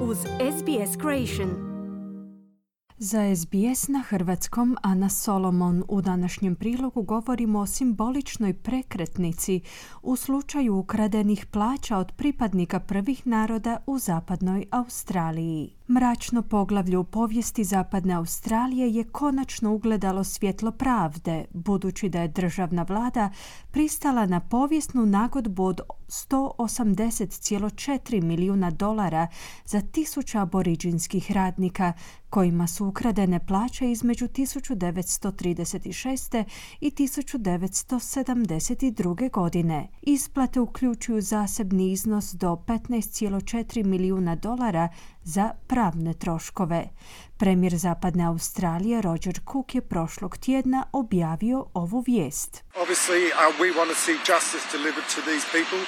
uz SBS Creation. Za SBS na hrvatskom Ana Solomon u današnjem prilogu govorimo o simboličnoj prekretnici u slučaju ukradenih plaća od pripadnika prvih naroda u zapadnoj Australiji. Mračno poglavlje u povijesti Zapadne Australije je konačno ugledalo svjetlo pravde, budući da je državna vlada pristala na povijesnu nagodbu od 180,4 milijuna dolara za tisuća aboriđinskih radnika kojima su ukradene plaće između 1936. i 1972. godine. Isplate uključuju zasebni iznos do 15,4 milijuna dolara za pravne troškove. Premijer Zapadne Australije Roger Cook je prošlog tjedna objavio ovu vijest. Obviously, uh, we want to see justice delivered to these people.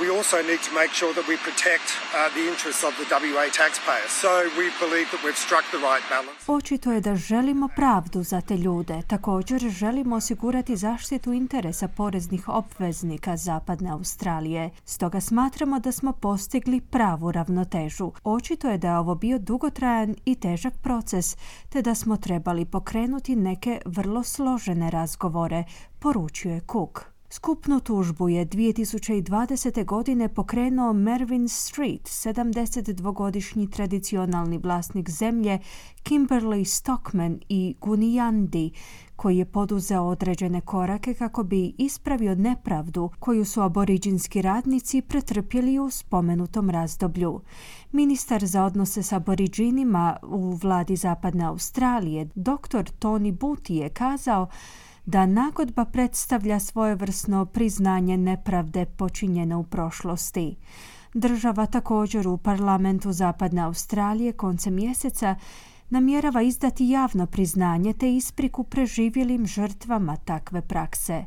We also need to make sure that we protect uh, the interests of the WA taxpayer. So we believe that we've struck the right balance. Očito je da želimo pravdu za te ljude. Također želimo osigurati zaštitu interesa poreznih obveznika Zapadne Australije. Stoga smatramo da smo postigli pravu ravnotežu. Očito je da je ovo bio dugotrajan i težak proces, te da smo trebali pokrenuti neke vrlo složene razgovore, poručuje Cook. Skupnu tužbu je 2020. godine pokrenuo Mervyn Street, 72-godišnji tradicionalni vlasnik zemlje Kimberly Stockman i Guniyandi, koji je poduzeo određene korake kako bi ispravio nepravdu koju su aboriđinski radnici pretrpjeli u spomenutom razdoblju. Ministar za odnose s aboriđinima u vladi Zapadne Australije, dr. Tony Booty je kazao da nagodba predstavlja svojevrsno priznanje nepravde počinjene u prošlosti. Država također u parlamentu Zapadne Australije koncem mjeseca namjerava izdati javno priznanje te ispriku preživjelim žrtvama takve prakse.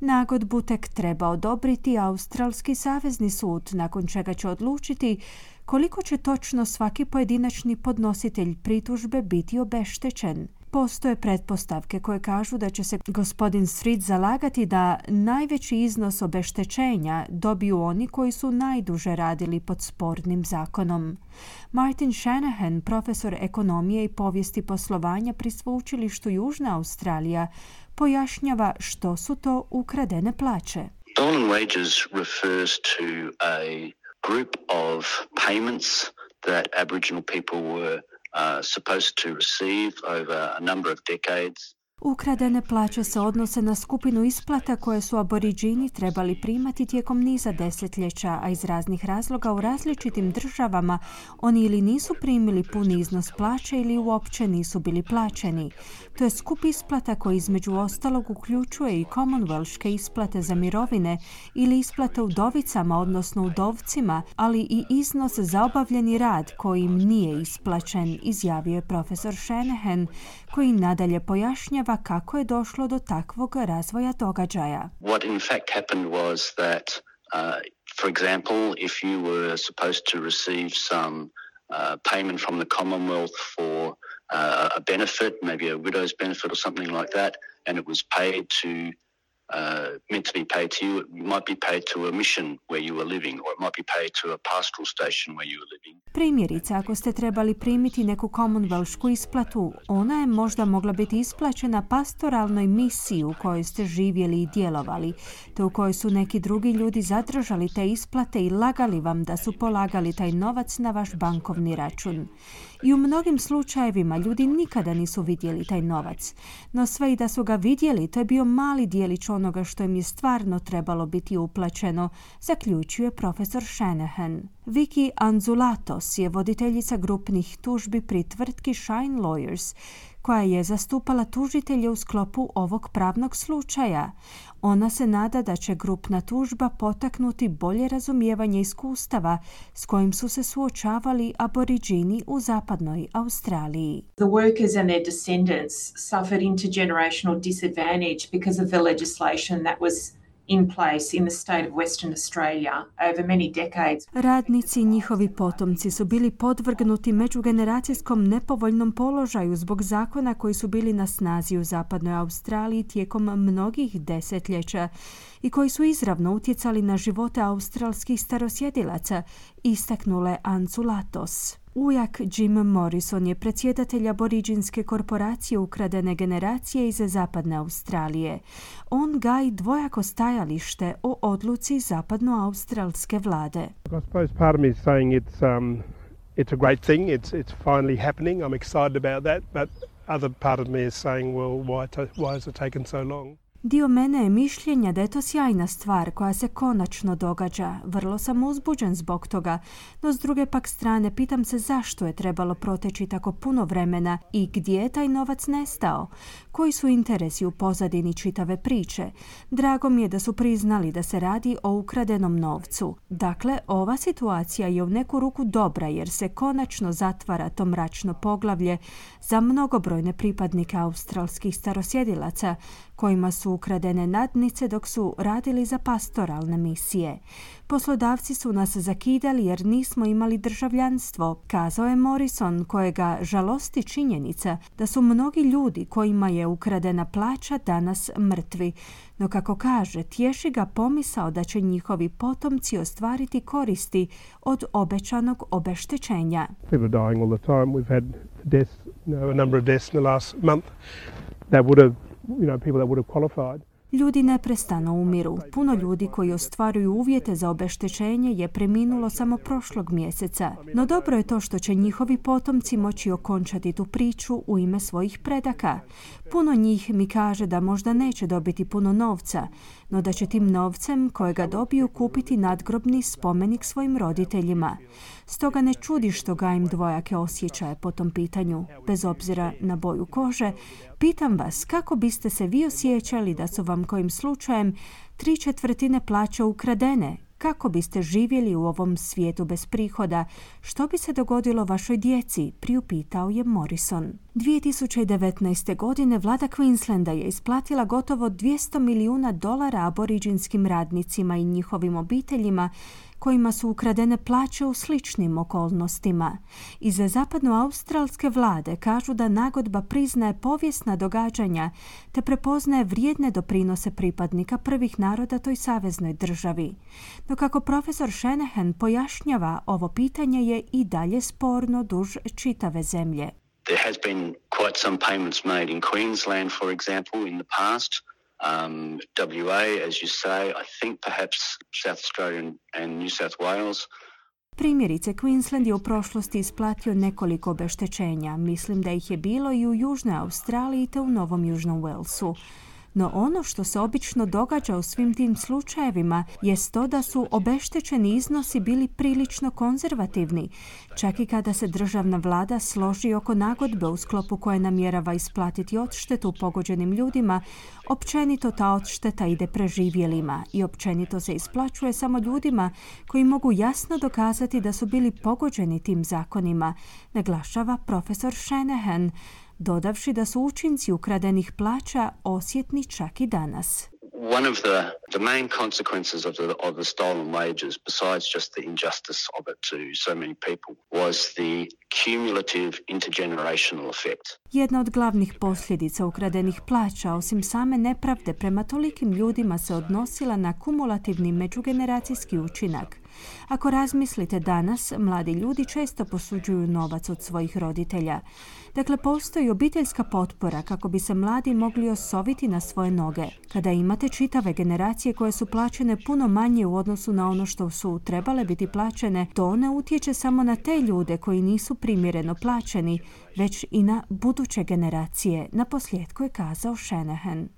Nagodbu tek treba odobriti Australski savezni sud, nakon čega će odlučiti koliko će točno svaki pojedinačni podnositelj pritužbe biti obeštećen. Postoje pretpostavke koje kažu da će se gospodin Street zalagati da najveći iznos obeštećenja dobiju oni koji su najduže radili pod spornim zakonom. Martin Shanahan, profesor ekonomije i povijesti poslovanja pri sveučilištu Južna Australija, pojašnjava što su to ukradene plaće. Stolen wages refers to a group of payments that Aboriginal people were Uh, supposed to receive over a number of decades. Ukradene plaće se odnose na skupinu isplata koje su aboriđini trebali primati tijekom niza desetljeća, a iz raznih razloga u različitim državama oni ili nisu primili puni iznos plaće ili uopće nisu bili plaćeni. To je skup isplata koji između ostalog uključuje i Commonwealthke isplate za mirovine ili isplate udovicama, odnosno udovcima, ali i iznos za obavljeni rad koji im nije isplaćen, izjavio je profesor Shanahan, koji nadalje pojašnjava kako je došlo do takvog razvoja događaja. What in fact happened was that, uh, for example, if you were supposed to receive some uh, payment from the Commonwealth for uh, a benefit, maybe a widow's benefit or something like that, and it was paid to uh, meant to be paid to you. It might be paid to a mission where you were living, or it might be paid to a pastoral station where you were living. Primjerice, ako ste trebali primiti neku Commonwealthsku isplatu, ona je možda mogla biti isplaćena pastoralnoj misiji u kojoj ste živjeli i djelovali, te u kojoj su neki drugi ljudi zadržali te isplate i lagali vam da su polagali taj novac na vaš bankovni račun. I u mnogim slučajevima ljudi nikada nisu vidjeli taj novac. No sve i da su ga vidjeli, to je bio mali dijelić onoga što im je stvarno trebalo biti uplaćeno, zaključuje profesor Shanahan. Vicky Anzulatos je voditeljica grupnih tužbi pri tvrtki Shine Lawyers, koja je zastupala tužitelje u sklopu ovog pravnog slučaja. Ona se nada da će grupna tužba potaknuti bolje razumijevanje iskustava s kojim su se suočavali aboriđini u zapadnoj Australiji. The workers and their descendants suffered intergenerational disadvantage because of the legislation that was in place in the state of Western Australia over many decades. Radnici i njihovi potomci su bili podvrgnuti međugeneracijskom nepovoljnom položaju zbog zakona koji su bili na snazi u zapadnoj Australiji tijekom mnogih desetljeća i koji su izravno utjecali na živote australskih starosjedilaca, istaknule Latos. Ujak Jim Morrison je predsjedatelj aboriđinske korporacije ukradene generacije iz zapadne Australije. On gaji dvojako stajalište o odluci zapadnoaustralske vlade. Um, it's a great thing, it's, it's finally happening, I'm excited about that, but other part of me is saying, well, why, why has it taken so long? Dio mene je mišljenja da je to sjajna stvar koja se konačno događa. Vrlo sam uzbuđen zbog toga, no s druge pak strane pitam se zašto je trebalo proteći tako puno vremena i gdje je taj novac nestao. Koji su interesi u pozadini čitave priče? Drago mi je da su priznali da se radi o ukradenom novcu. Dakle, ova situacija je u neku ruku dobra jer se konačno zatvara to mračno poglavlje za mnogobrojne pripadnike australskih starosjedilaca kojima su ukradene nadnice dok su radili za pastoralne misije. Poslodavci su nas zakidali jer nismo imali državljanstvo, kazao je Morrison kojega žalosti činjenica da su mnogi ljudi kojima je ukradena plaća danas mrtvi. No kako kaže, tješi ga pomisao da će njihovi potomci ostvariti koristi od obećanog obeštećenja. Deaths, you know, a number of deaths in the last month that would have, you know, people that would have qualified. Ljudi neprestano umiru. Puno ljudi koji ostvaruju uvjete za obeštećenje je preminulo samo prošlog mjeseca. No dobro je to što će njihovi potomci moći okončati tu priču u ime svojih predaka. Puno njih mi kaže da možda neće dobiti puno novca, no da će tim novcem kojega dobiju kupiti nadgrobni spomenik svojim roditeljima. Stoga ne čudi što ga im dvojake osjećaje po tom pitanju. Bez obzira na boju kože, pitam vas kako biste se vi osjećali da su vam kojim slučajem tri četvrtine plaća ukradene kako biste živjeli u ovom svijetu bez prihoda? Što bi se dogodilo vašoj djeci? Priupitao je Morrison. 2019. godine vlada Queenslanda je isplatila gotovo 200 milijuna dolara aboriđinskim radnicima i njihovim obiteljima kojima su ukradene plaće u sličnim okolnostima. Iz zapadnoaustralske vlade kažu da nagodba priznaje povijesna događanja te prepoznaje vrijedne doprinose pripadnika prvih naroda toj saveznoj državi. No kako profesor Shanahan pojašnjava, ovo pitanje je i dalje sporno duž čitave zemlje. There has been quite some payments made in Queensland, for example, in the past. Um, WA, as you say, I think perhaps South Australia and New South Wales. Primjerice, Queensland je u prošlosti isplatio nekoliko obeštećenja. Mislim da ih je bilo i u Južnoj Australiji te u Novom Južnom Walesu. No ono što se obično događa u svim tim slučajevima jest to da su obeštećeni iznosi bili prilično konzervativni, čak i kada se državna vlada složi oko nagodbe u sklopu koje namjerava isplatiti odštetu pogođenim ljudima, općenito ta odšteta ide preživjelima i općenito se isplaćuje samo ljudima koji mogu jasno dokazati da su bili pogođeni tim zakonima, naglašava profesor Shanahan, dodavši da su učinci ukradenih plaća osjetni čak i danas. One of the, the main consequences of the, of the stolen wages, besides just the injustice of it to so many people, was the cumulative intergenerational effect. Jedna od glavnih posljedica ukradenih plaća, osim same nepravde prema tolikim ljudima, se odnosila na kumulativni međugeneracijski učinak – ako razmislite danas, mladi ljudi često posuđuju novac od svojih roditelja. Dakle, postoji obiteljska potpora kako bi se mladi mogli osoviti na svoje noge. Kada imate čitave generacije koje su plaćene puno manje u odnosu na ono što su trebale biti plaćene, to ne utječe samo na te ljude koji nisu primjereno plaćeni, već i na buduće generacije, na posljedku je kazao Shanahan.